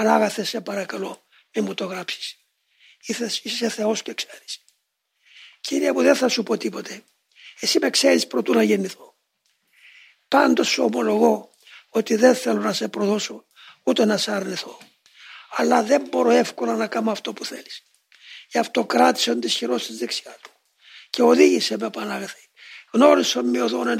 Παράγαθε σε παρακαλώ μην μου το γράψεις. Είσαι Θεός και ξέρεις. Κύριε μου δεν θα σου πω τίποτε. Εσύ με ξέρεις προτού να γεννηθώ. Πάντως σου ομολογώ ότι δεν θέλω να σε προδώσω ούτε να σε αρνηθώ. Αλλά δεν μπορώ εύκολα να κάνω αυτό που θέλεις. Γι' αυτό κράτησε τις χειρό δεξιά του και οδήγησε με Πανάγαθη. Γνώρισε με οδόν να